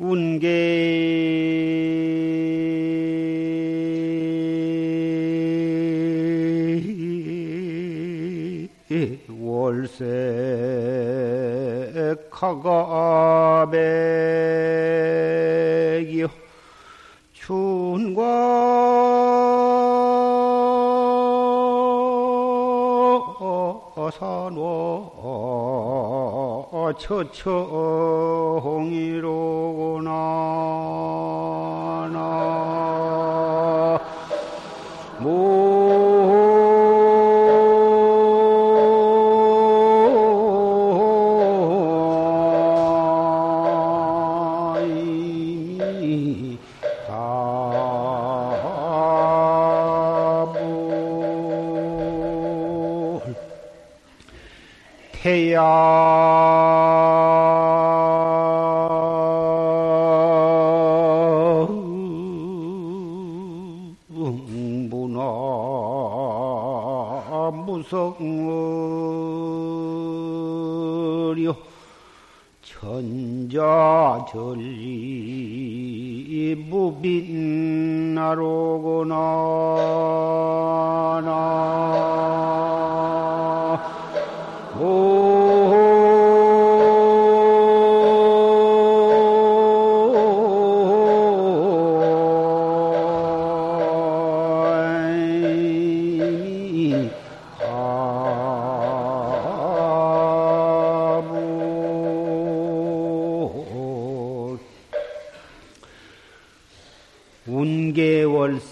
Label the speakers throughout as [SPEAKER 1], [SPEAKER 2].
[SPEAKER 1] 운계 월세 카가백이요 춘과 산와 처처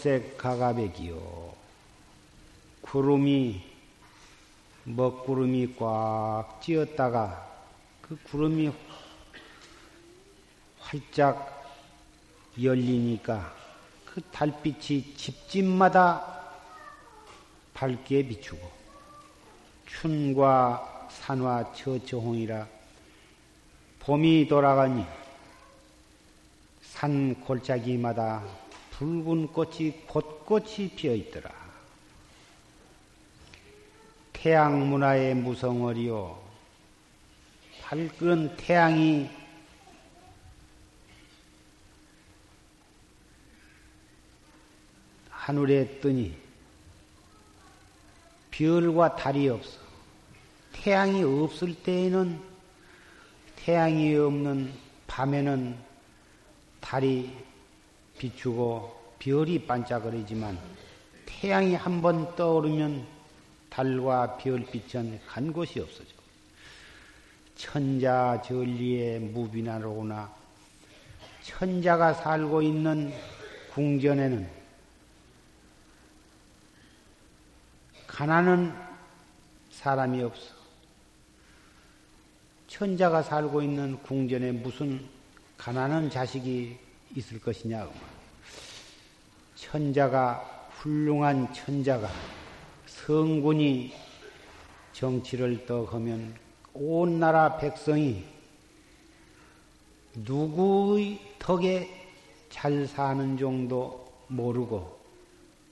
[SPEAKER 1] 운계월색 가가백이요. 구름이 먹구름이 꽉 찌었다가 그 구름이 활짝 열리니까 그 달빛이 집집마다 밝게 비추고 춘과 산화 처처홍이라 봄이 돌아가니 산 골짜기마다 붉은 꽃이 곳곳이 피어 있더라. 태양 문화의 무성어리요. 밝은 태양이 하늘에 뜨니 별과 달이 없어. 태양이 없을 때에는 태양이 없는 밤에는 달이 비추고 별이 반짝거리지만 태양이 한 번 떠오르면 달과 별빛은 간 곳이 없어져. 천자 전리의 무비나로구나. 천자가 살고 있는 궁전에는 가난한 사람이 없어. 천자가 살고 있는 궁전에 무슨 가난한 자식이 있을 것이냐. 천자가, 훌륭한 천자가, 성군이 정치를 떡하면 온 나라 백성이 누구의 덕에 잘 사는 정도 모르고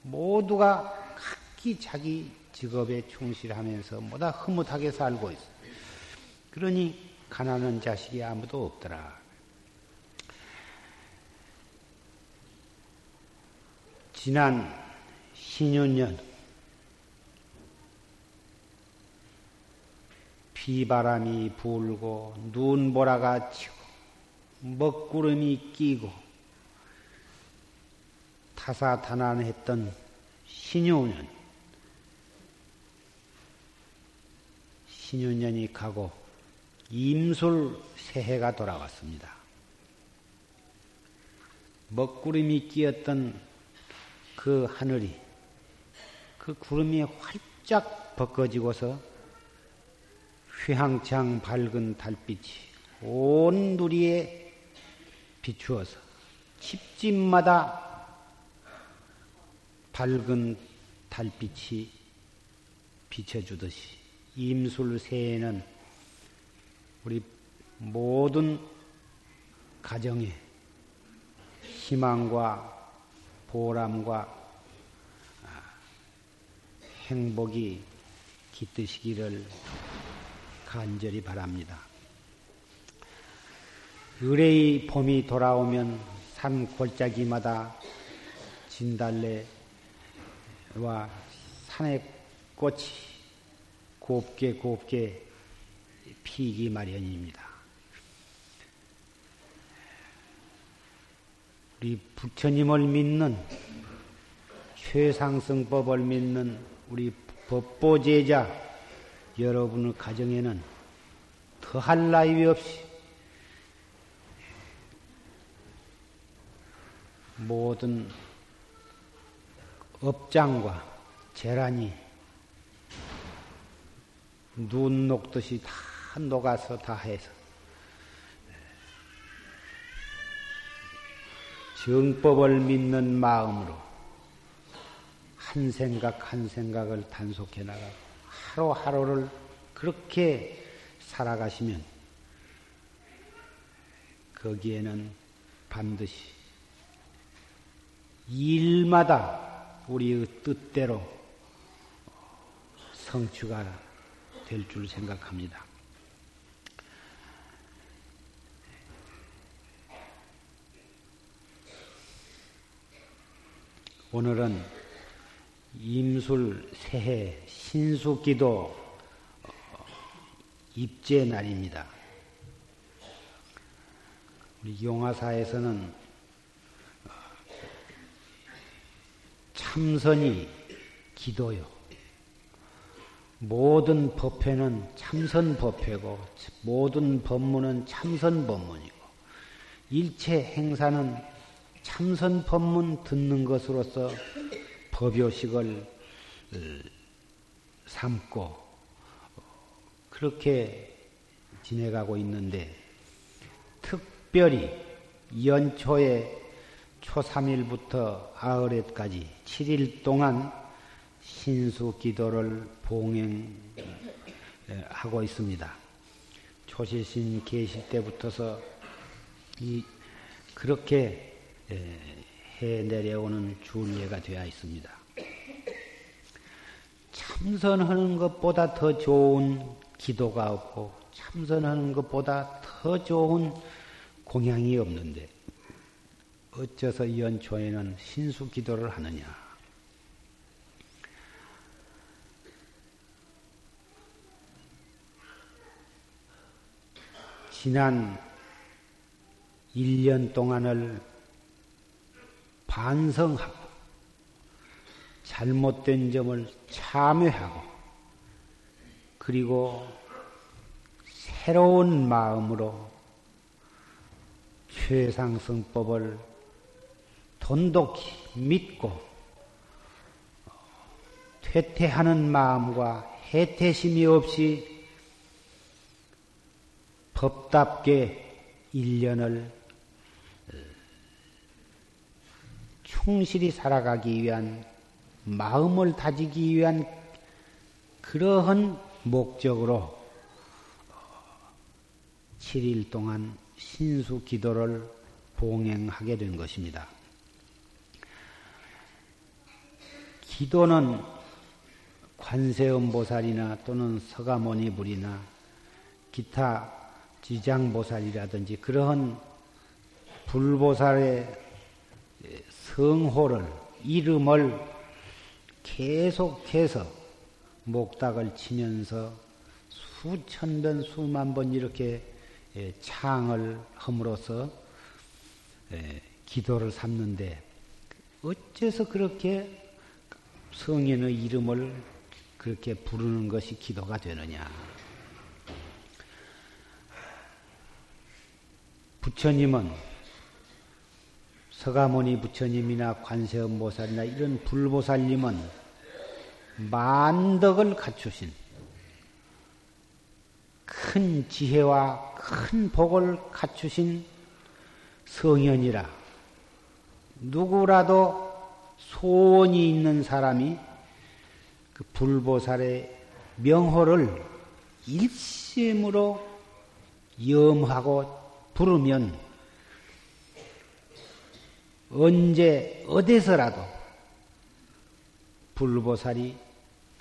[SPEAKER 1] 모두가 각기 자기 직업에 충실하면서 뭐다 흐뭇하게 살고 있어. 그러니 가난한 자식이 아무도 없더라. 지난 신윤년 비바람이 불고 눈보라가 치고 먹구름이 끼고 타사탄환했던 신유년 신유년이 가고 임술 새해가 돌아왔습니다. 먹구름이 끼었던 그 하늘이 그 구름이 활짝 벗겨지고서 휘황창 밝은 달빛이 온 누리에 비추어서 집집마다 밝은 달빛이 비춰주듯이 임술새에는 우리 모든 가정에 희망과 보람과 행복이 깃드시기를 간절히 바랍니다. 의뢰의 봄이 돌아오면 산 골짜기마다 진달래와 산의 꽃이 곱게 곱게 피기 마련입니다. 우리 부처님을 믿는 최상승법을 믿는 우리 법보제자 여러분의 가정에는 더할 나위 없이 모든 업장과 재란이 눈 녹듯이 다 녹아서 다 해서 정법을 믿는 마음으로 한 생각 한 생각을 단속해 나가고 하루하루를 그렇게 살아가시면 거기에는 반드시 일마다 우리의 뜻대로 성취가 될 줄 생각합니다. 오늘은 임술 새해 신수기도 입제 날입니다. 우리 용화사에서는 참선이 기도요. 모든 법회는 참선 법회고 모든 법문은 참선 법문이고 일체 행사는 참선 법문 듣는 것으로서 법요식을 어, 삼고 그렇게 지내가고 있는데 특별히 연초에 초 3일부터 아흘에까지 7일 동안 신수 기도를 봉행하고 있습니다. 초실신 계실 때부터서 이 그렇게 해 내려오는 준례가 되어 있습니다. 참선하는 것보다 더 좋은 기도가 없고 참선하는 것보다 더 좋은 공양이 없는데 어째서 연초에는 신수 기도를 하느냐? 지난 1년 동안을 반성하고 잘못된 점을 참회하고 그리고 새로운 마음으로 최상승법을 돈독히 믿고 퇴퇴하는 마음과 해태심이 없이 법답게 일년을 충실히 살아가기 위한 마음을 다지기 위한 그러한 목적으로 7일 동안 신수 기도를 봉행하게 된 것입니다. 기도는 관세음보살이나 또는 서가모니 불이나 기타 지장보살이라든지 그러한 불보살의 성호를 이름을 계속해서 목닥을 치면서 수천 번 수만 번 이렇게 창을 함으로써 기도를 삼는데 어째서 그렇게 성인의 이름을 그렇게 부르는 것이 기도가 되느냐. 부처님은 서가모니 부처님이나 관세음 보살이나 이런 불보살님은 만덕을 갖추신 큰 지혜와 큰 복을 갖추신 성현이라. 누구라도 소원이 있는 사람이 그 불보살의 명호를 일심으로 염하고 부르면 언제 어디서라도 불보살이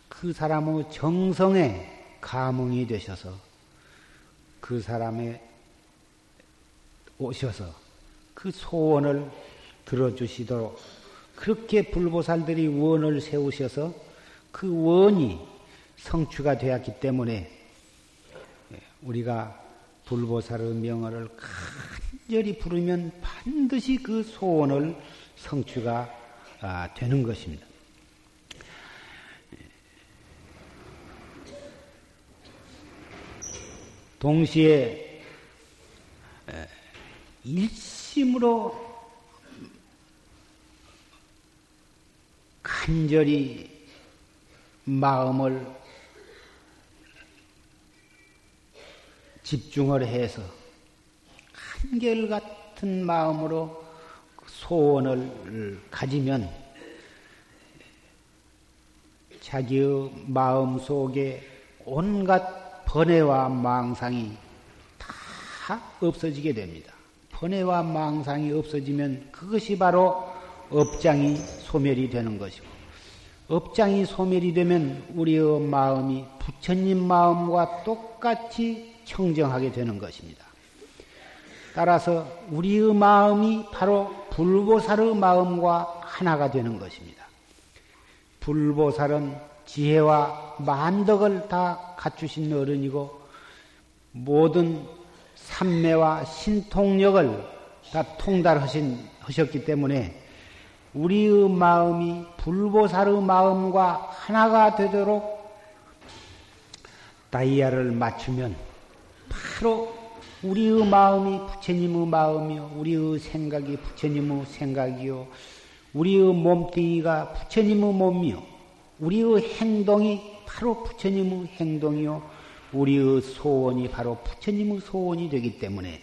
[SPEAKER 1] 그 사람의 정성에 감흥이 되셔서 그 사람의 오셔서 그 소원을 들어주시도록 그렇게 불보살들이 원을 세우셔서 그 원이 성취가 되었기 때문에 우리가 불보살의 명언을 간절히 부르면 반드시 그 소원을 성취가 아, 되는 것입니다. 동시에 일심으로 간절히 마음을 집중을 해서 한결같은 마음으로 소원을 가지면 자기의 마음 속에 온갖 번뇌와 망상이 다 없어지게 됩니다. 번뇌와 망상이 없어지면 그것이 바로 업장이 소멸이 되는 것이고 업장이 소멸이 되면 우리의 마음이 부처님 마음과 똑같이 청정하게 되는 것입니다. 따라서 우리의 마음이 바로 불보살의 마음과 하나가 되는 것입니다. 불보살은 지혜와 만덕을 다 갖추신 어른이고 모든 삼매와 신통력을 다 통달하신 하셨기 때문에 우리의 마음이 불보살의 마음과 하나가 되도록 다이아를 맞추면 바로 우리의 마음이 부처님의 마음이요, 우리의 생각이 부처님의 생각이요, 우리의 몸뚱이가 부처님의 몸이요, 우리의 행동이 바로 부처님의 행동이요, 우리의 소원이 바로 부처님의 소원이 되기 때문에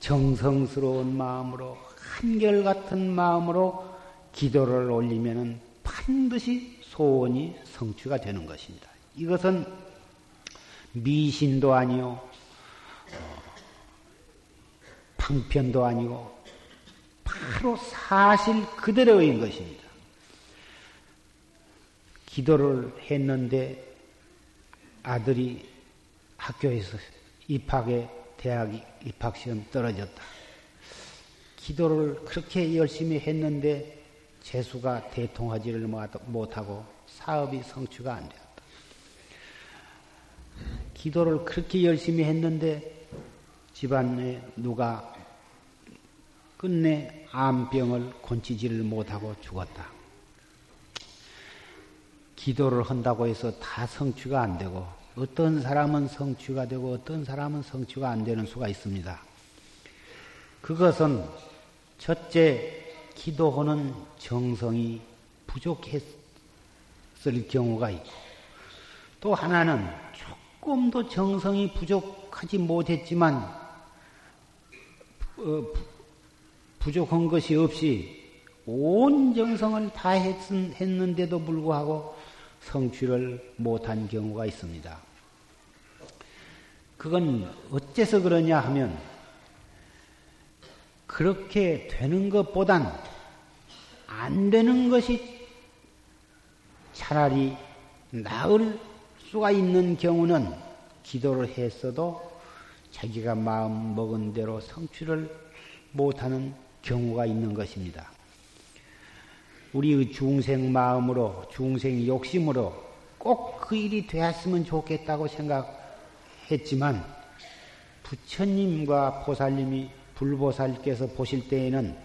[SPEAKER 1] 정성스러운 마음으로 한결같은 마음으로 기도를 올리면 반드시 소원이 성취가 되는 것입니다. 이것은 미신도 아니요, 어, 방편도 아니고, 바로 사실 그대로인 것입니다. 기도를 했는데 아들이 학교에서 입학에 대학 입학 시험 떨어졌다. 기도를 그렇게 열심히 했는데 재수가 대통하지를 못하고 사업이 성취가 안 되었다. 기도를 그렇게 열심히 했는데 집안에 누가 끝내 암병을 곤치지를 못하고 죽었다. 기도를 한다고 해서 다 성취가 안 되고 어떤 사람은 성취가 되고 어떤 사람은 성취가 안 되는 수가 있습니다. 그것은 첫째 기도하는 정성이 부족했을 경우가 있고 또 하나는 조금도 정성이 부족하지 못했지만 어, 부족한 것이 없이 온 정성을 다 했는데도 불구하고 성취를 못한 경우가 있습니다. 그건 어째서 그러냐 하면 그렇게 되는 것보단 안 되는 것이 차라리 나을 수가 있는 경우는 기도를 했어도 자기가 마음 먹은 대로 성취를 못하는 경우가 있는 것입니다. 우리의 중생 마음으로, 중생 욕심으로 꼭 그 일이 되었으면 좋겠다고 생각했지만 부처님과 보살님이 불보살께서 보실 때에는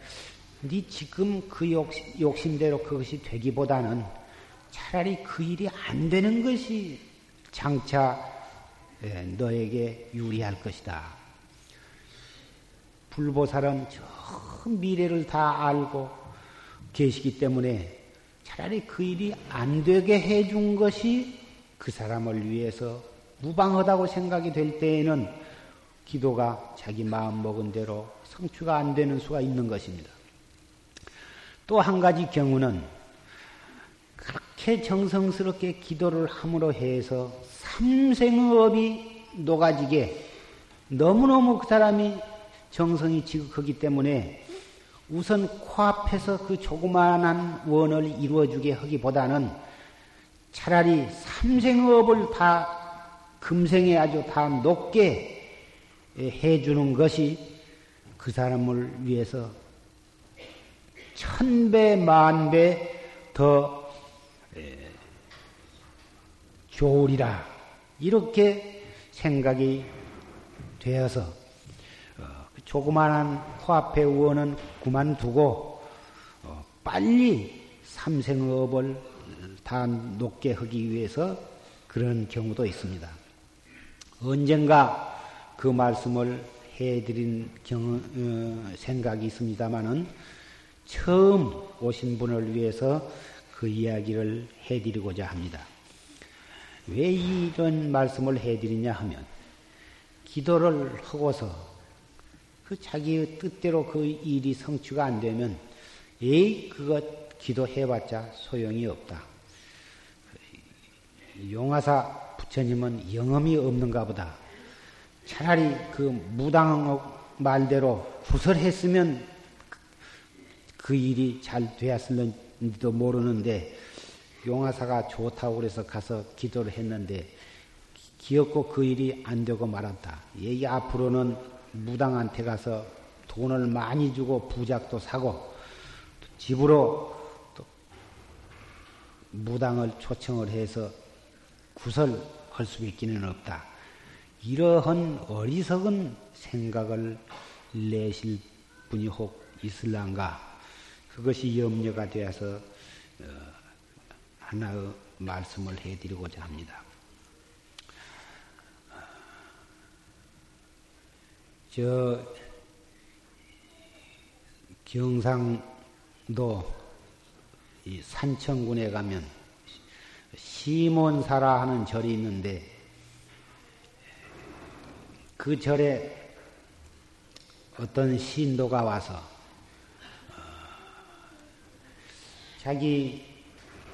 [SPEAKER 1] 네 지금 그 욕심, 욕심대로 그것이 되기보다는 차라리 그 일이 안 되는 것이 장차 예, 너에게 유리할 것이다. 불보살은 저 미래를 다 알고 계시기 때문에 차라리 그 일이 안 되게 해준 것이 그 사람을 위해서 무방하다고 생각이 될 때에는 기도가 자기 마음 먹은 대로 성취가 안 되는 수가 있는 것입니다. 또 한 가지 경우는 그렇게 정성스럽게 기도를 함으로 해서 삼생의 업이 녹아지게 너무너무 그 사람이 정성이 지극하기 때문에 우선 코앞에서 그 조그마한 원을 이루어주게 하기보다는 차라리 삼생업을 다 금생에 아주 다 높게 해주는 것이 그 사람을 위해서 천배, 만배 더 좋으리라. 이렇게 생각이 되어서 어, 그 조그마한 코앞에 의원은 그만두고 어, 빨리 삼생업을 다 높게 하기 위해서 그런 경우도 있습니다. 언젠가 그 말씀을 해드린 경, 어, 생각이 있습니다만은 처음 오신 분을 위해서 그 이야기를 해드리고자 합니다. 왜 이런 말씀을 해드리냐 하면 기도를 하고서 그 자기의 뜻대로 그 일이 성취가 안 되면 에이 그것 기도해봤자 소용이 없다. 용화사 부처님은 영험이 없는가 보다. 차라리 그 무당 말대로 구설했으면 그 일이 잘 되었을는지도 모르는데 용화사가 좋다고 그래서 가서 기도를 했는데 기었고 그 일이 안 되고 말았다. 얘기 앞으로는 무당한테 가서 돈을 많이 주고 부작도 사고 집으로 또 무당을 초청을 해서 구설할 수밖에는 없다. 이러한 어리석은 생각을 내실 분이 혹 있을란가? 그것이 염려가 되어서 어, 하나의 말씀을 해드리고자 합니다. 저 경상도 산청군에 가면 시몬사라 하는 절이 있는데 그 절에 어떤 신도가 와서 어, 자기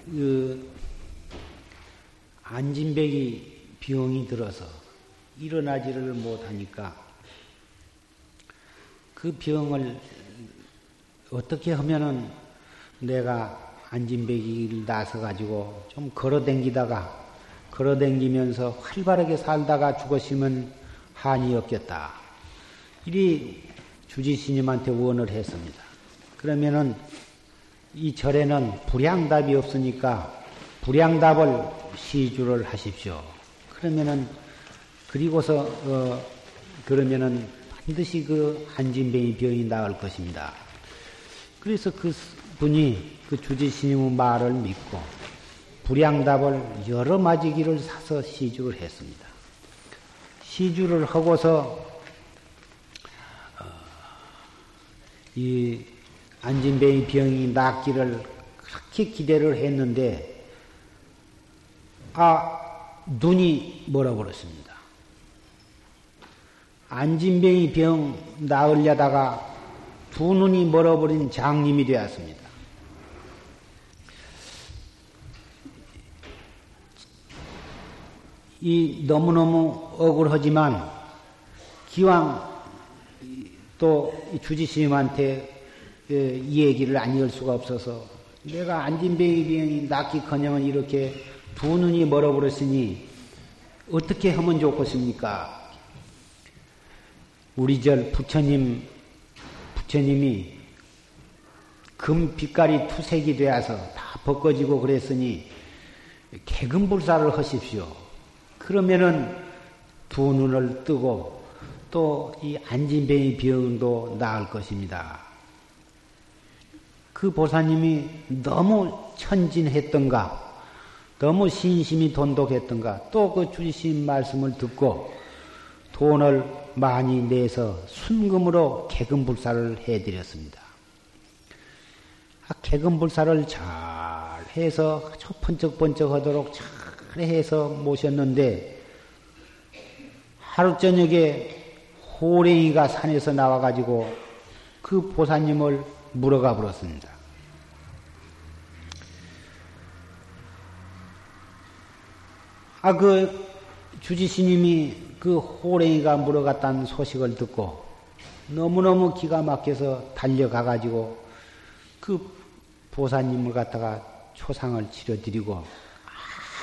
[SPEAKER 1] 그 안진백이 병이 들어서 일어나지를 못하니까 그 병을 어떻게 하면은 내가 안진백이를 나서 가지고 좀 걸어 댕기다가 걸어 댕기면서 활발하게 살다가 죽었으면 한이 없겠다. 이리 주지스님한테 원을 했습니다. 그러면은 이 절에는 불양답이 없으니까 불양답을 시주를 하십시오. 그러면은 그리고서 어 그러면은 반드시 그 한진병이 병이 나을 것입니다. 그래서 그 분이 그 주지 스님의 말을 믿고 불양답을 여러 마지기를 사서 시주를 했습니다. 시주를 하고서 어, 이 안진뱅이 병이 낫기를 그렇게 기대를 했는데 아 눈이 멀어버렸습니다. 안진뱅이 병 나으려다가 두 눈이 멀어버린 장님이 되었습니다. 이 너무너무 억울하지만 기왕 또 주지스님한테 이 얘기를 아니할 수가 없어서 내가 안진뱅이 병이 낫기커녕 이렇게 두 눈이 멀어버렸으니 어떻게 하면 좋겠습니까? 우리 절 부처님, 부처님이 금 빛깔이 투색이 되어서 다 벗겨지고 그랬으니 개금불사를 하십시오. 그러면은 두 눈을 뜨고 또 이 안진뱅이 병도 나을 것입니다. 그 보사님이 너무 천진했던가, 너무 신심이 돈독했던가, 또 그 주신 말씀을 듣고 돈을 많이 내서 순금으로 개금불사를 해드렸습니다. 아, 개금불사를 잘 해서 번쩍번쩍 하도록 잘 해서 모셨는데 하루 저녁에 호랭이가 산에서 나와가지고 그 보사님을 물어가 버렸습니다. 아, 그 주지스님이 그 호랭이가 물어갔다는 소식을 듣고 너무너무 기가 막혀서 달려가가지고 그 보사님을 갖다가 초상을 치러드리고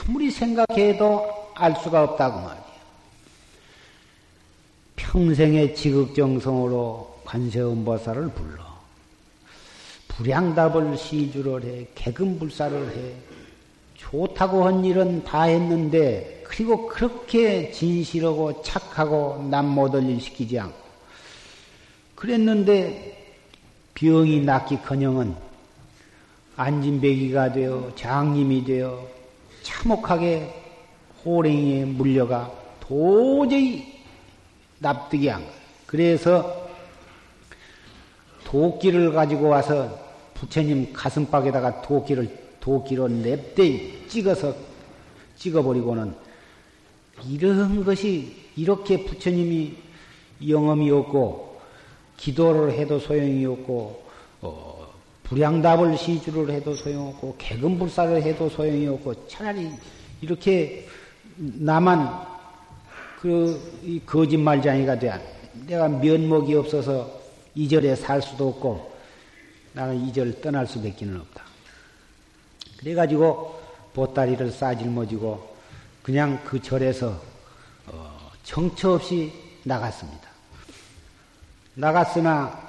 [SPEAKER 1] 아무리 생각해도 알 수가 없다고 말이에요. 평생의 지극정성으로 관세음보살을 불러. 불양답을 시주를 해, 개금불사를 해. 좋다고 한 일은 다 했는데, 그리고 그렇게 진실하고 착하고 남 못할 일 시키지 않고. 그랬는데, 병이 낫기 커녕은 안진배기가 되어 장님이 되어 참혹하게 호랭이에 물려가 도저히 납득이 안 가. 그래서 도끼를 가지고 와서 부처님 가슴팍에다가 도끼를 도끼로 냅대 찍어서 찍어버리고는 이런 것이 이렇게 부처님이 영험이 없고 기도를 해도 소용이 없고 어, 불양답을 시주를 해도 소용없고 개근불사를 해도 소용이 없고 차라리 이렇게 나만 그 거짓말장이가 돼. 내가 면목이 없어서 이 절에 살 수도 없고 나는 이 절 떠날 수밖에 없다. 그래가지고 보따리를 싸질머지고 그냥 그 절에서 어, 정처 없이 나갔습니다. 나갔으나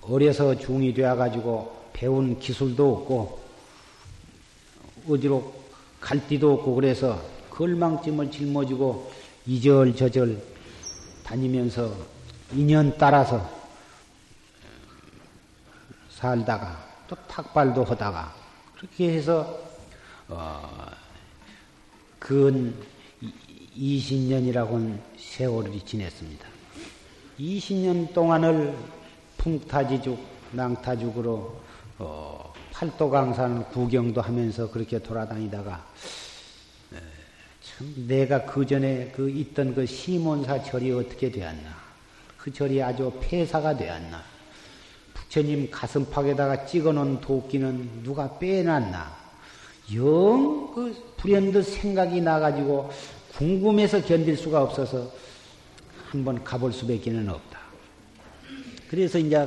[SPEAKER 1] 어려서 중이 되어가지고 배운 기술도 없고 어디로 갈 데도 없고 그래서 걸망짐을 짊어지고 이절저절 다니면서 인연 따라서 살다가 또 탁발도 하다가 그렇게 해서 어, 근 20년이라고는 세월이 지냈습니다. 20년 동안을 풍타지죽, 낭타죽으로 어, 팔도강산 구경도 하면서 그렇게 돌아다니다가 참 내가 그 전에 그 있던 그 시몬사 절이 어떻게 되었나? 그 절이 아주 폐사가 되었나? 부처님 가슴팍에다가 찍어놓은 도끼는 누가 빼놨나? 영 그 불현듯 생각이 나가지고 궁금해서 견딜 수가 없어서 한번 가볼 수밖에는 없다. 그래서 이제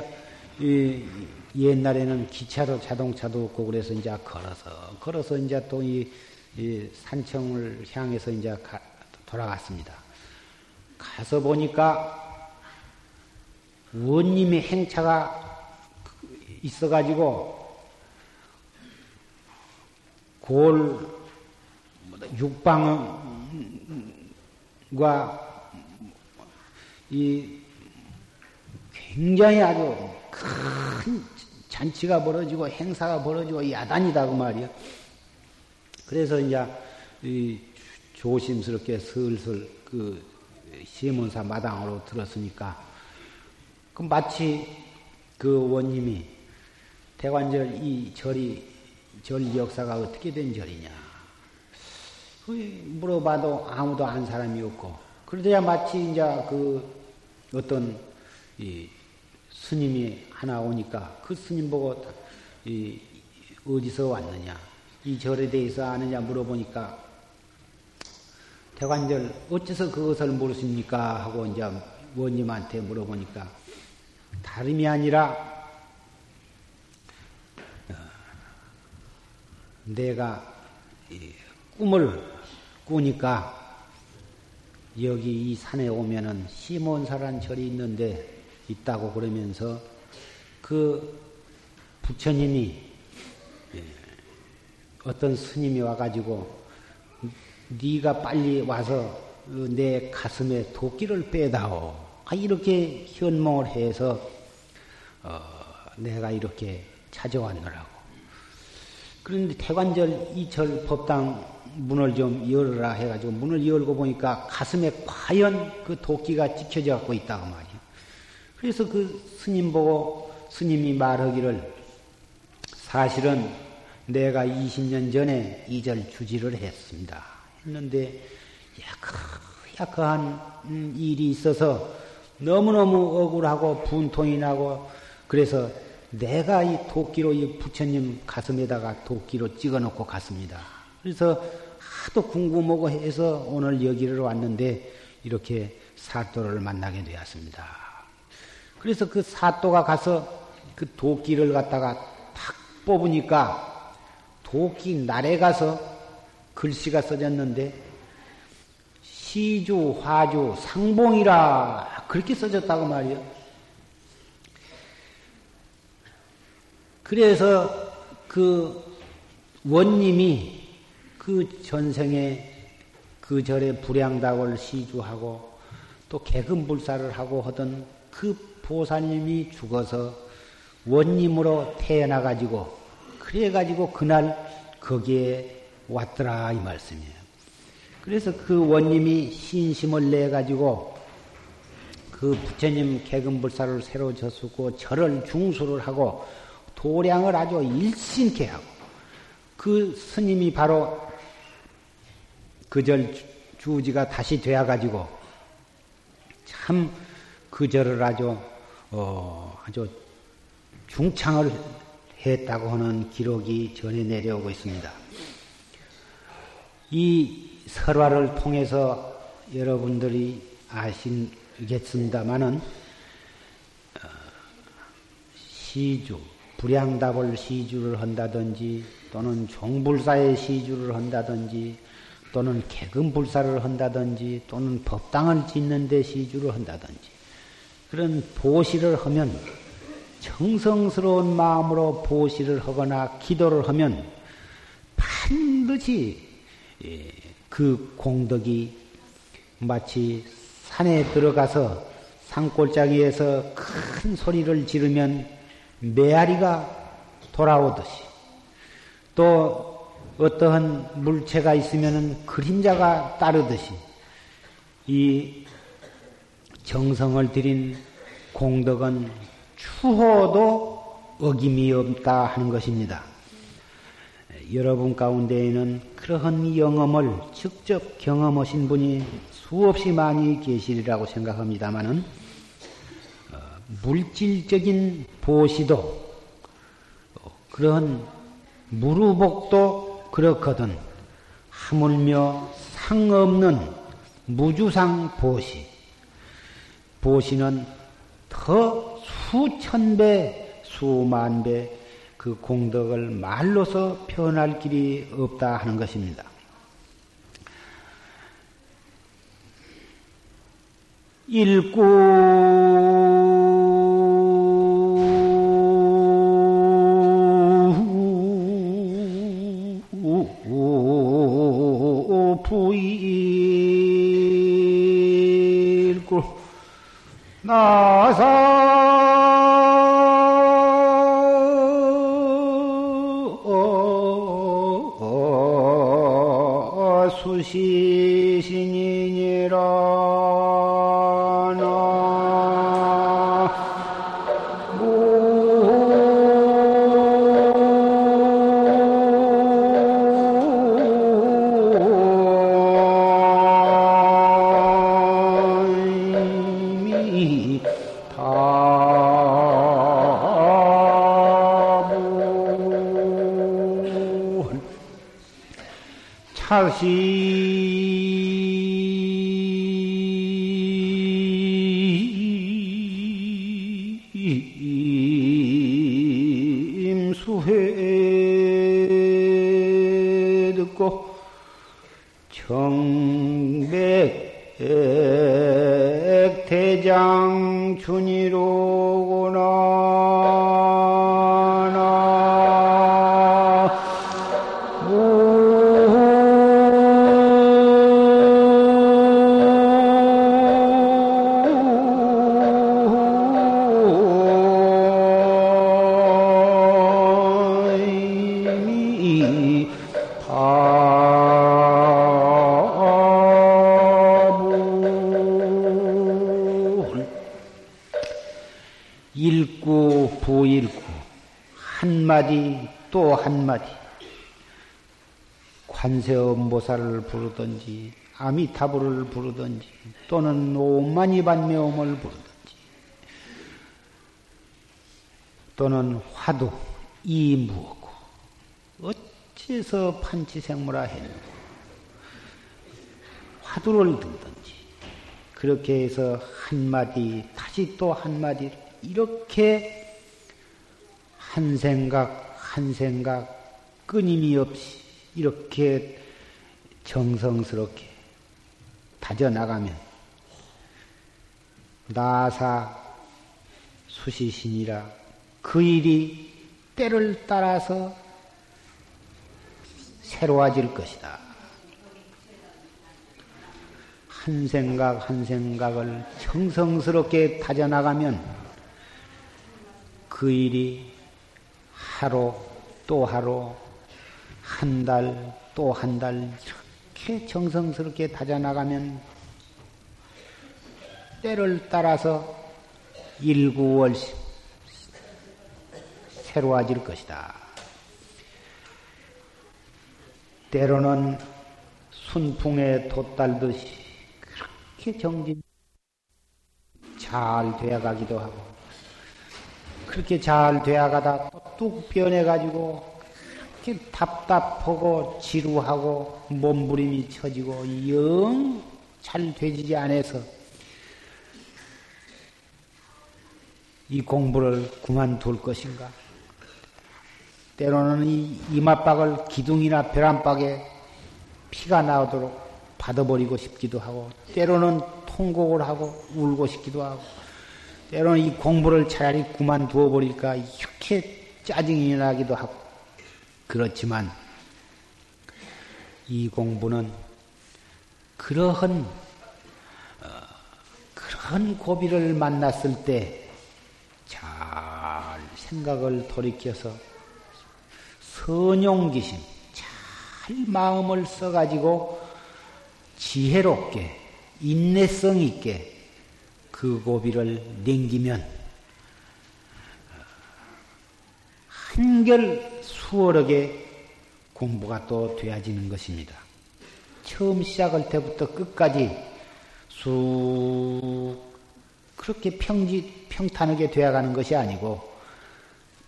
[SPEAKER 1] 옛날에는 기차도 자동차도 없고 그래서 이제 걸어서 걸어서 이제 또이 이 산청을 향해서 이제 가, 돌아갔습니다. 가서 보니까 원님의 행차가 있어가지고 골 육방과 이 굉장히 아주 큰 잔치가 벌어지고 행사가 벌어지고 야단이다 그 말이야. 그래서 이제 조심스럽게 슬슬 그 시문사 마당으로 들었으니까 그 마치 그 원님이 대관절 이 절이 절 역사가 어떻게 된 절이냐 그 물어봐도 아무도 안 사람이 없고 그러자 마치 이제 그 어떤 이 스님이 하나 오니까 그 스님 보고 이 어디서 왔느냐 이 절에 대해서 아느냐 물어보니까 대관절 어째서 그것을 모르십니까? 하고 이제 원님한테 물어보니까 다름이 아니라 어, 내가 꿈을 꾸니까 여기 이 산에 오면은 시몬사란 절이 있는데 있다고 그러면서 그 부처님이 어떤 스님이 와가지고 네가 빨리 와서 내 가슴에 도끼를 빼다오. 아, 이렇게 현몽을 해서 어, 내가 이렇게 찾아왔노라고. 그런데 태관절 이철 법당 문을 좀 열어라 해가지고 문을 열고 보니까 가슴에 과연 그 도끼가 찍혀져 갖고 있다고 말이야. 그래서 그 스님 보고 스님이 말하기를 사실은 내가 20년 전에 이절 주지를 했습니다. 했는데 약한 음, 일이 있어서 너무너무 억울하고 분통이 나고 그래서 내가 이 도끼로 이 부처님 가슴에다가 도끼로 찍어 놓고 갔습니다. 그래서 하도 궁금하고 해서 오늘 여기를 왔는데 이렇게 사또를 만나게 되었습니다. 그래서 그 사또가 가서 그 도끼를 갖다가 탁 뽑으니까 도끼 날에 가서 글씨가 써졌는데 시주, 화주, 상봉이라 그렇게 써졌다고 말이요. 그래서 그 원님이 그 전생에 그 절에 불양닭을 시주하고 또 개금불사를 하고 하던 그 보살님이 죽어서 원님으로 태어나 가지고 그래 가지고 그날 거기에 왔더라 이 말씀이에요. 그래서 그 원님이 신심을 내 가지고 그 부처님 개금불사를 새로 졌수고 절을 중수를 하고 도량을 아주 일신케 하고 그 스님이 바로 그절 주지가 다시 되어 가지고 참 그 절을 아주 어 아주 중창을 했다고 하는 기록이 전해 내려오고 있습니다. 이 설화를 통해서 여러분들이 아시겠습니다만은 어, 시주 불량답을 시주를 한다든지 또는 종불사의 시주를 한다든지 또는 개금불사를 한다든지 또는 법당을 짓는 데 시주를 한다든지 그런 보시를 하면 정성스러운 마음으로 보시를 하거나 기도를 하면 반드시 예, 그 공덕이 마치 산에 들어가서 산골짜기에서 큰 소리를 지르면 메아리가 돌아오듯이 또 어떠한 물체가 있으면 그림자가 따르듯이 이 정성을 들인 공덕은 추호도 어김이 없다 하는 것입니다. 여러분 가운데에는 그러한 영험을 직접 경험하신 분이 수없이 많이 계시리라고 생각합니다만은 물질적인 보시도 그러한 무루복도 그렇거든 하물며 상 없는 무주상 보시 보시는 더 수천 배 수만 배 그 공덕을 말로서 표현할 길이 없다 하는 것입니다. 일구 6ရှိ 관세음보살을 부르든지 아미타불을 부르든지 또는 오만이반매음을 부르든지 또는 화두 이무고 어째서 판치생무라 했는고 화두를 듣든지 그렇게 해서 한마디 다시 또 한마디 이렇게 한 생각, 한 생각 끊임이 없이 이렇게 정성스럽게 다져나가면 나사 수시신이라 그 일이 때를 따라서 새로워질 것이다. 한 생각 한 생각을 정성스럽게 다져나가면 그 일이 하루 또 하루 한 달 또 한 달 이렇게 정성스럽게 다져나가면 때를 따라서 일구월 새로워질 것이다. 때로는 순풍에 돛달듯이 그렇게 정진 잘 되어가기도 하고 그렇게 잘 되어가다 뚝 변해가지고 답답하고 지루하고 몸부림이 처지고 영 잘 되지 않아서 이 공부를 그만둘 것인가? 때로는 이 이맛박을 기둥이나 벼란박에 피가 나오도록 받아버리고 싶기도 하고, 때로는 통곡을 하고 울고 싶기도 하고, 때로는 이 공부를 차라리 그만두어 버릴까 이렇게 짜증이 나기도 하고, 그렇지만 이 공부는 그러한 어, 그러한 고비를 만났을 때 잘 생각을 돌이켜서 선용기심, 잘 마음을 써가지고 지혜롭게, 인내성 있게 그 고비를 냉기면 한결 수월하게 공부가 또 되어지는 것입니다. 처음 시작할 때부터 끝까지 쑥 그렇게 평지, 평탄하게 되어가는 것이 아니고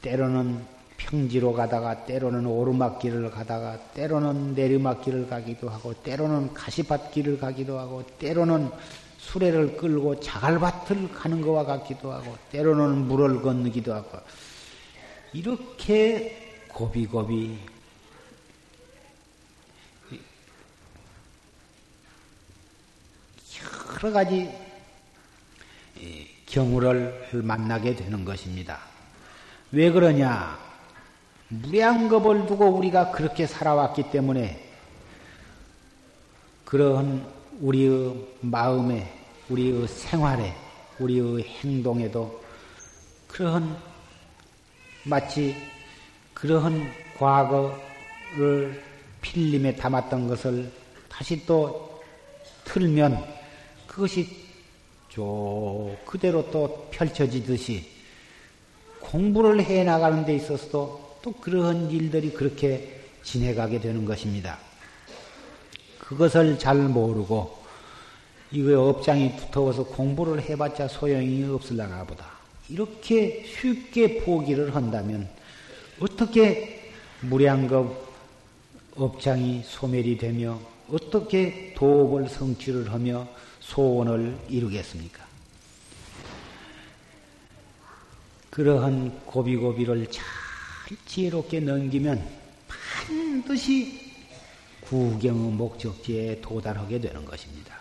[SPEAKER 1] 때로는 평지로 가다가 때로는 오르막길을 가다가 때로는 내리막길을 가기도 하고 때로는 가시밭길을 가기도 하고 때로는 수레를 끌고 자갈밭을 가는 것과 같기도 하고 때로는 물을 건너기도 하고 이렇게 고비고비 여러 가지 경우를 만나게 되는 것입니다. 왜 그러냐? 무량겁을 두고 우리가 그렇게 살아왔기 때문에 그러한 우리의 마음에, 우리의 생활에, 우리의 행동에도 그러한 마치 그러한 과거를 필름에 담았던 것을 다시 또 틀면 그것이 쭉 그대로 또 펼쳐지듯이 공부를 해 나가는 데 있어서도 또 그러한 일들이 그렇게 지내가게 되는 것입니다. 그것을 잘 모르고 이거 업장이 두터워서 공부를 해봤자 소용이 없을라나 보다. 이렇게 쉽게 포기를 한다면 어떻게 무량겁 업장이 소멸이 되며 어떻게 도업을 성취를 하며 소원을 이루겠습니까? 그러한 고비고비를 잘 지혜롭게 넘기면 반드시 구경의 목적지에 도달하게 되는 것입니다.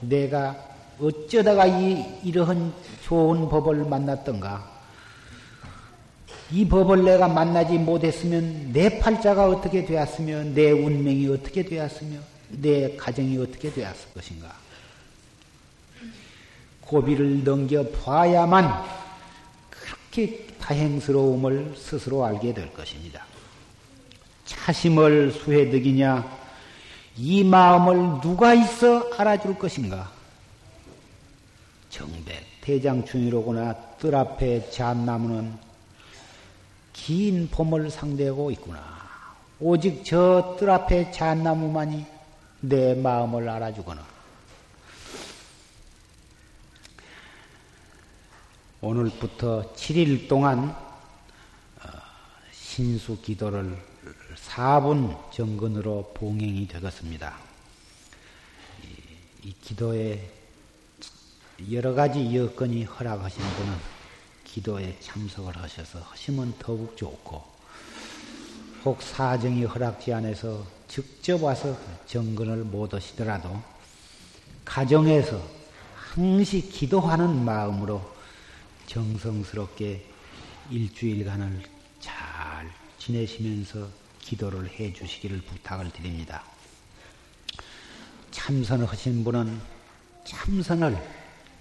[SPEAKER 1] 내가 어쩌다가 이, 이러한 좋은 법을 만났던가? 이 법을 내가 만나지 못했으면 내 팔자가 어떻게 되었으며, 내 운명이 어떻게 되었으며, 내 가정이 어떻게 되었을 것인가? 고비를 넘겨 봐야만 그렇게 다행스러움을 스스로 알게 될 것입니다. 차심을 수해득이냐? 이 마음을 누가 있어 알아줄 것인가? 정백 대장충이로구나 뜰 앞에 잣나무는 긴 봄을 상대하고 있구나. 오직 저 뜰 앞에 잣나무만이 내 마음을 알아주거나. 오늘부터 7일 동안 어, 신수 기도를 4분 정근으로 봉행이 되겠습니다. 이 기도에 여러 가지 여건이 허락하신 분은 기도에 참석을 하셔서 하시면 더욱 좋고, 혹 사정이 허락지 않아서 직접 와서 정근을 못 하시더라도 가정에서 항시 기도하는 마음으로 정성스럽게 일주일간을 잘 지내시면서 기도를 해 주시기를 부탁을 드립니다. 참선을 하신 분은 참선을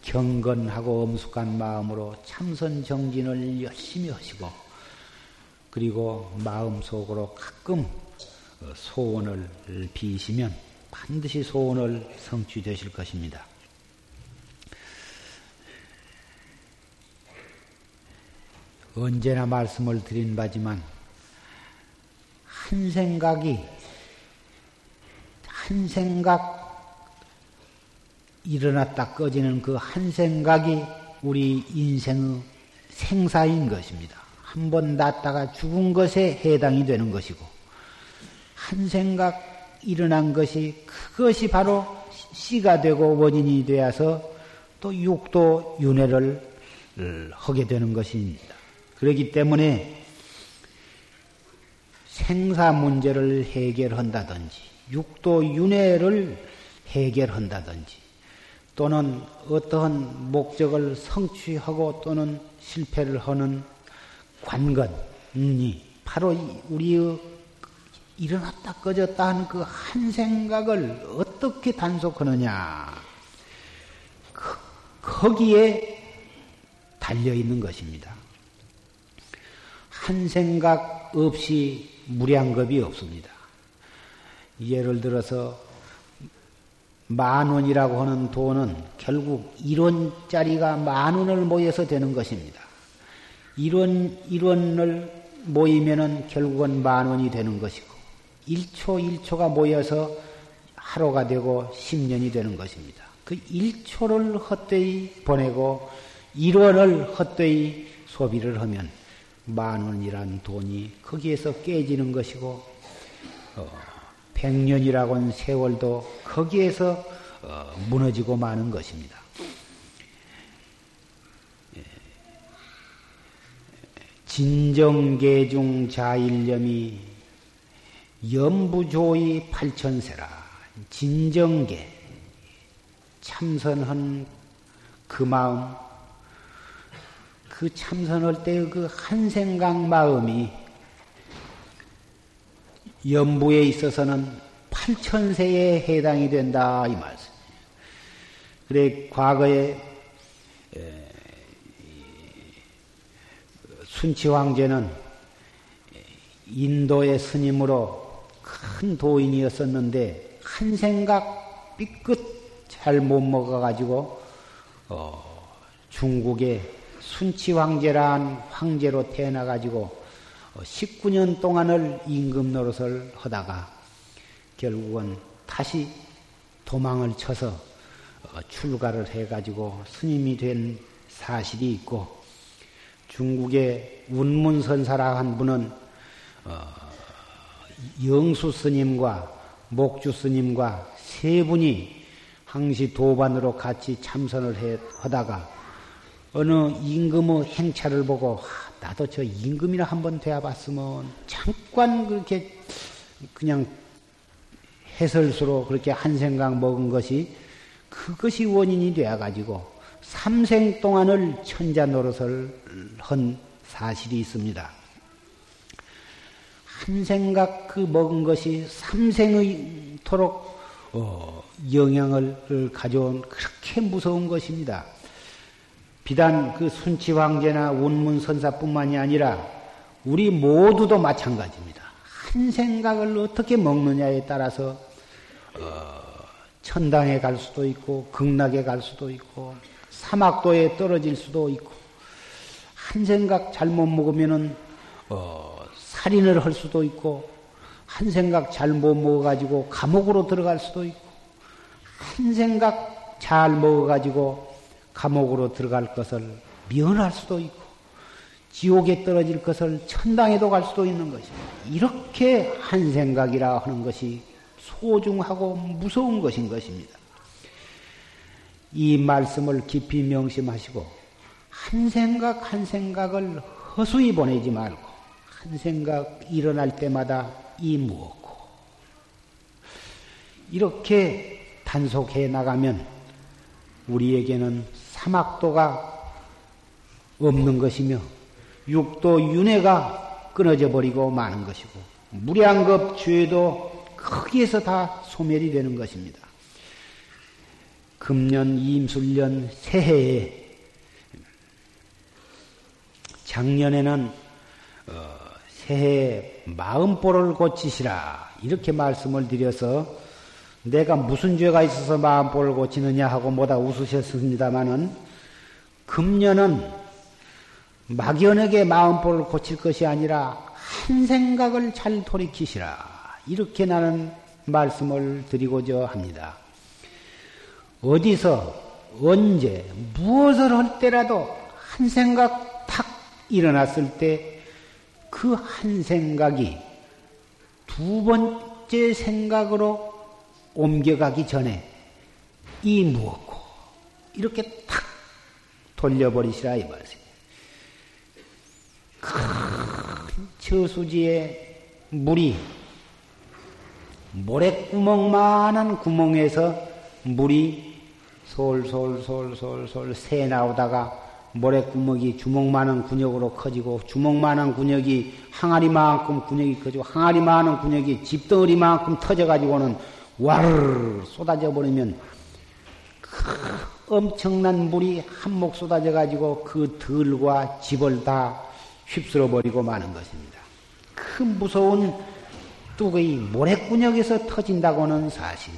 [SPEAKER 1] 경건하고 엄숙한 마음으로 참선 정진을 열심히 하시고 그리고 마음속으로 가끔 소원을 비시면 반드시 소원을 성취되실 것입니다. 언제나 말씀을 드린 바지만 한 생각이 한 생각 일어났다 꺼지는 그 한 생각이 우리 인생의 생사인 것입니다. 한 번 났다가 죽은 것에 해당이 되는 것이고 한 생각 일어난 것이 그것이 바로 씨가 되고 원인이 되어서 또 육도 윤회를 하게 되는 것입니다. 그렇기 때문에 생사 문제를 해결한다든지 육도 윤회를 해결한다든지 또는 어떠한 목적을 성취하고 또는 실패를 하는 관건이 바로 우리의 일어났다 꺼졌다 하는 그 한 생각을 어떻게 단속하느냐. 그, 거기에 달려 있는 것입니다. 한 생각 없이 무량겁이 없습니다. 예를 들어서 만 원이라고 하는 돈은 결국 1원짜리가 만 원을 모여서 되는 것입니다. 1원, 1원을 모이면은 결국은 만 원이 되는 것이고, 1초, 1초가 모여서 하루가 되고 10년이 되는 것입니다. 그 1초를 헛되이 보내고 1원을 헛되이 소비를 하면 만 원이란 돈이 거기에서 깨지는 것이고, 어, 100년이라고 하는 세월도 거기에서 어, 무너지고 마는 것입니다. 예. 진정계중 자일념이 염부조의 팔천세라. 진정계. 참선한 그 마음, 그 참선할 때그한 생각 마음이 연부에 있어서는 8천세에 해당이 된다 이 말씀. 그래 과거에 순치 황제는 인도의 스님으로 큰 도인이었었는데 한 생각 삐끗 잘 못 먹어가지고 어, 중국의 순치 황제란 황제로 태어나가지고 19년 동안을 임금 노릇을 하다가 결국은 다시 도망을 쳐서 어, 출가를 해가지고 스님이 된 사실이 있고 중국의 운문선사라 한 분은 어, 영수 스님과 목주 스님과 세 분이 항시 도반으로 같이 참선을 하다가 어느 임금의 행차를 보고 나도 저 임금이나 한번 되어봤으면 잠깐 그렇게 그냥 해설수로 그렇게 한 생각 먹은 것이 그것이 원인이 되어가지고 삼생 동안을 천자 노릇을 한 사실이 있습니다. 한 생각 그 먹은 것이 삼생의토록 어, 영향을 가져온 그렇게 무서운 것입니다. 비단 그 순치 황제나 운문 선사뿐만이 아니라 우리 모두도 마찬가지입니다. 한 생각을 어떻게 먹느냐에 따라서 어, 천당에 갈 수도 있고 극락에 갈 수도 있고 사막도에 떨어질 수도 있고 한 생각 잘못 먹으면은 어, 살인을 할 수도 있고 한 생각 잘못 먹어가지고 감옥으로 들어갈 수도 있고 한 생각 잘 먹어가지고 감옥으로 들어갈 것을 면할 수도 있고 지옥에 떨어질 것을 천당에도 갈 수도 있는 것입니다. 이렇게 한 생각이라 하는 것이 소중하고 무서운 것인 것입니다. 이 말씀을 깊이 명심하시고 한 생각 한 생각을 허수히 보내지 말고 한 생각 일어날 때마다 이 무엇고 이렇게 단속해 나가면 우리에게는 사막도가 없는 것이며 육도 윤회가 끊어져 버리고 마는 것이고 무량겁 죄도 거기에서 다 소멸이 되는 것입니다. 금년 임술년 새해에 작년에는 어, 새해 마음보를 고치시라 이렇게 말씀을 드려서 내가 무슨 죄가 있어서 마음보를 고치느냐 하고 뭐다 웃으셨습니다마는 금년은 막연하게 마음보를 고칠 것이 아니라 한 생각을 잘 돌이키시라 이렇게 나는 말씀을 드리고자 합니다. 어디서 언제 무엇을 할 때라도 한 생각 탁 일어났을 때 그 한 생각이 두 번째 생각으로 옮겨가기 전에 이 무엇고 이렇게 탁 돌려버리시라 이 말씀. 큰 저수지에 물이 모래구멍만한 구멍에서 물이 솔솔솔솔솔 새 나오다가 모래구멍이 주먹만한 군역으로 커지고 주먹만한 군역이 항아리만큼 군역이 커지고 항아리만한 군역이 집덩어리만큼 터져가지고는 와르르 쏟아져 버리면 그 엄청난 물이 한몫 쏟아져 가지고 그 들과 집을 다 휩쓸어 버리고 마는 것입니다. 그 무서운 뚝의 모래구역에서 터진다고는 사실.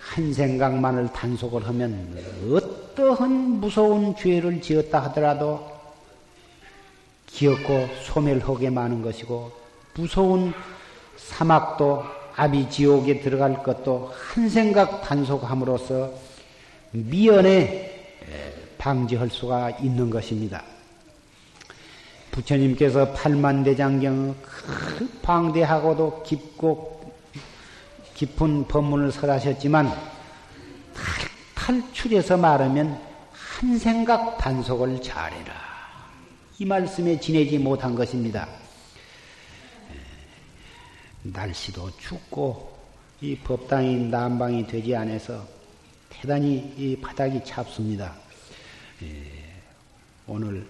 [SPEAKER 1] 한 생각만을 단속을 하면 어떠한 무서운 죄를 지었다 하더라도 기었고 소멸하게 마는 것이고 무서운 사막도 아비 지옥에 들어갈 것도 한 생각 단속함으로써 미연에 방지할 수가 있는 것입니다. 부처님께서 팔만대장경 그 방대하고도 깊고 깊은 법문을 설하셨지만 탈출해서 말하면 한 생각 단속을 잘해라. 이 말씀에 지내지 못한 것입니다. 날씨도 춥고 이 법당이 난방이 되지 않아서 대단히 이 바닥이 찹습니다. 오늘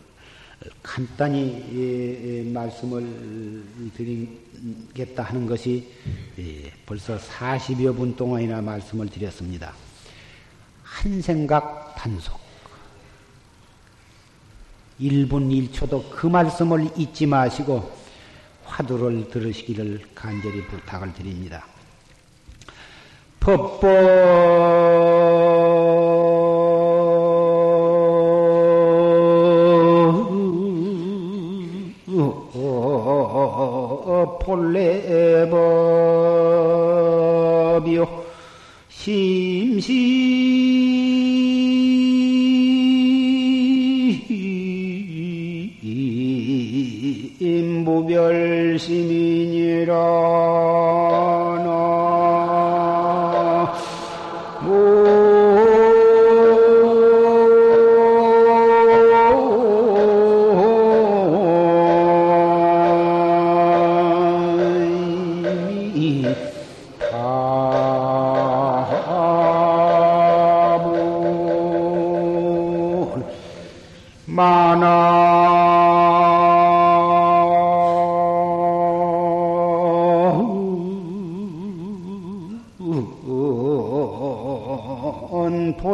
[SPEAKER 1] 간단히 예, 예, 말씀을 드리겠다 하는 것이 예, 벌써 40여 분 동안이나 말씀을 드렸습니다. 한 생각 단속. 1분 1초도 그 말씀을 잊지 마시고 화두를 들으시기를 간절히 부탁을 드립니다. 법보 본래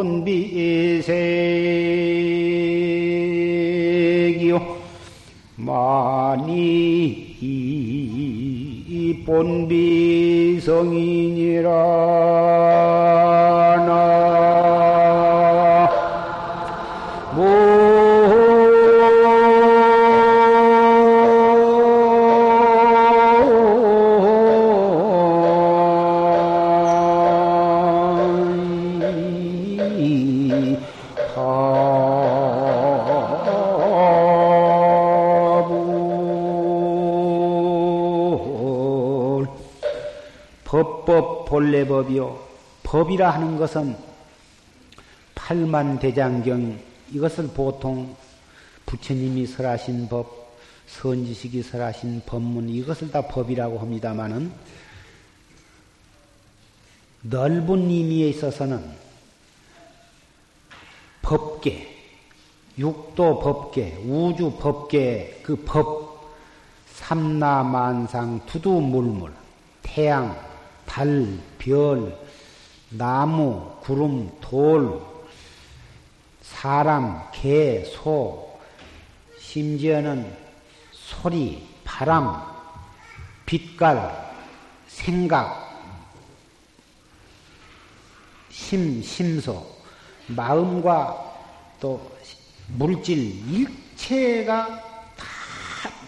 [SPEAKER 1] 본래법이요. 법이라 하는 것은 팔만 대장경 이것을 보통 부처님이 설하신 법, 선지식이 설하신 법문 이것을 다 법이라고 합니다마는 넓은 의미에 있어서는 법계, 육도 법계, 우주 법계 그 법, 삼나만상, 두두물물, 태양, 달, 별, 나무, 구름, 돌, 사람, 개, 소, 심지어는 소리, 바람, 빛깔, 생각, 심, 심소, 마음과 또 물질 일체가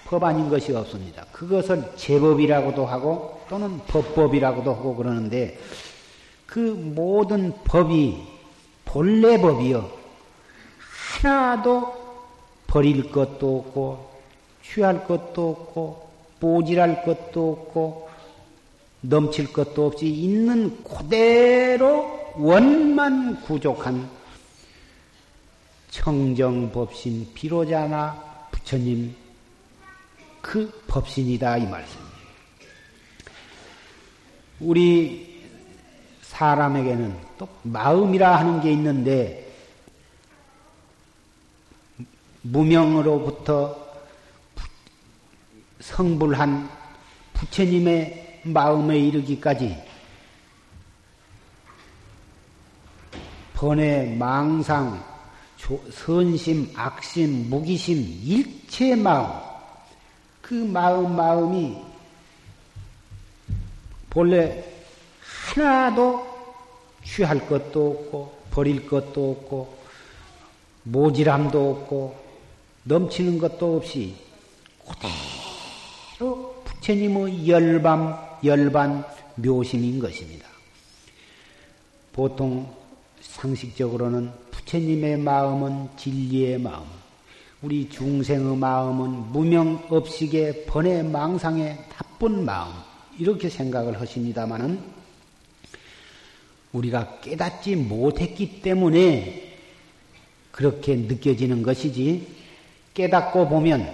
[SPEAKER 1] 다법 아닌 것이 없습니다. 그것을 제법이라고도 하고 또는 법법이라고도 하고 그러는데 그 모든 법이 본래 법이요. 하나도 버릴 것도 없고 취할 것도 없고 모질할 것도 없고 넘칠 것도 없이 있는 그대로 원만 구족한 청정법신 비로자나 부처님 그 법신이다 이 말씀입니다. 우리 사람에게는 또 마음이라 하는 게 있는데 무명으로부터 성불한 부처님의 마음에 이르기까지 번외 망상 선심, 악심, 무기심, 일체 마음, 그 마음, 마음이 본래 하나도 취할 것도 없고, 버릴 것도 없고, 모질함도 없고, 넘치는 것도 없이, 그대로 부처님의 열반, 열반 묘심인 것입니다. 보통 상식적으로는 부처님의 마음은 진리의 마음, 우리 중생의 마음은 무명 업식의 번외 망상의 나쁜 마음, 이렇게 생각을 하십니다마는 우리가 깨닫지 못했기 때문에 그렇게 느껴지는 것이지 깨닫고 보면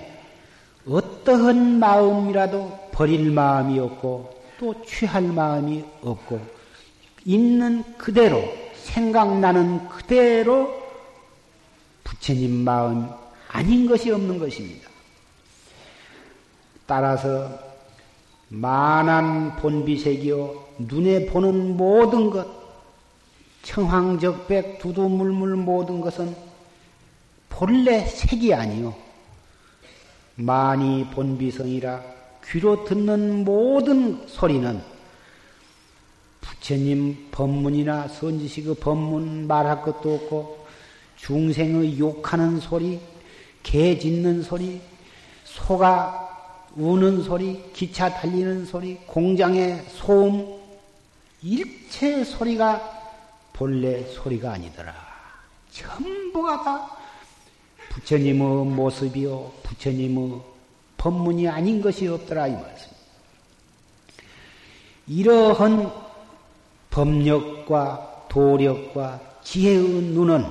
[SPEAKER 1] 어떠한 마음이라도 버릴 마음이 없고 또 취할 마음이 없고 있는 그대로 생각나는 그대로 부처님 마음 아닌 것이 없는 것입니다. 따라서 만한 본비색이요 눈에 보는 모든 것 청황적백 두두물물 모든 것은 본래 색이 아니요. 많이 본비성이라 귀로 듣는 모든 소리는 부처님 법문이나 선지식의 법문 말할 것도 없고 중생의 욕하는 소리, 개 짖는 소리, 소가 우는 소리, 기차 달리는 소리, 공장의 소음, 일체 소리가 본래 소리가 아니더라. 전부가 다 부처님의 모습이요, 부처님의 법문이 아닌 것이 없더라, 이 말씀. 이러한 법력과 도력과 지혜의 눈은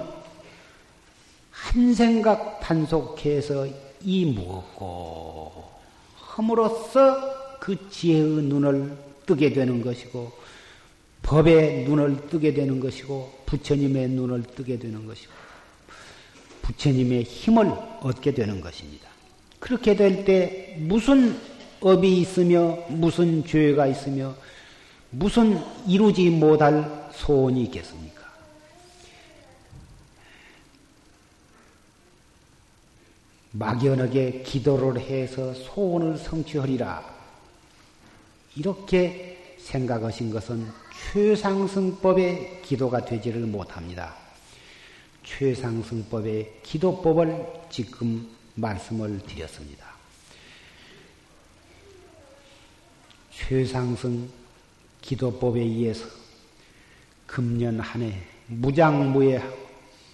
[SPEAKER 1] 한 생각 단속해서 이 무엇고 함으로써 그 지혜의 눈을 뜨게 되는 것이고 법의 눈을 뜨게 되는 것이고 부처님의 눈을 뜨게 되는 것이고 부처님의 힘을 얻게 되는 것입니다. 그렇게 될 때 무슨 업이 있으며 무슨 죄가 있으며 무슨 이루지 못할 소원이 있겠습니까? 막연하게 기도를 해서 소원을 성취하리라. 이렇게 생각하신 것은 최상승법의 기도가 되지를 못합니다. 최상승법의 기도법을 지금 말씀을 드렸습니다. 최상승 기도법에 의해서 금년 한 해 무장무예하고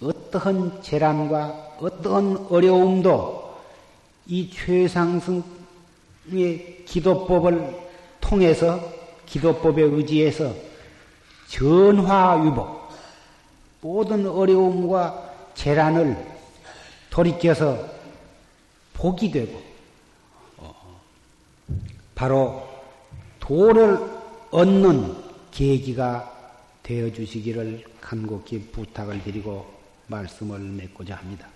[SPEAKER 1] 어떠한 재난과 어떠한 어려움도 이 최상승의 기도법을 통해서 기도법에 의지해서 전화위복 모든 어려움과 재난을 돌이켜서 복이 되고 바로 도를 얻는 계기가 되어 주시기를 간곡히 부탁을 드리고 말씀을 맺고자 합니다.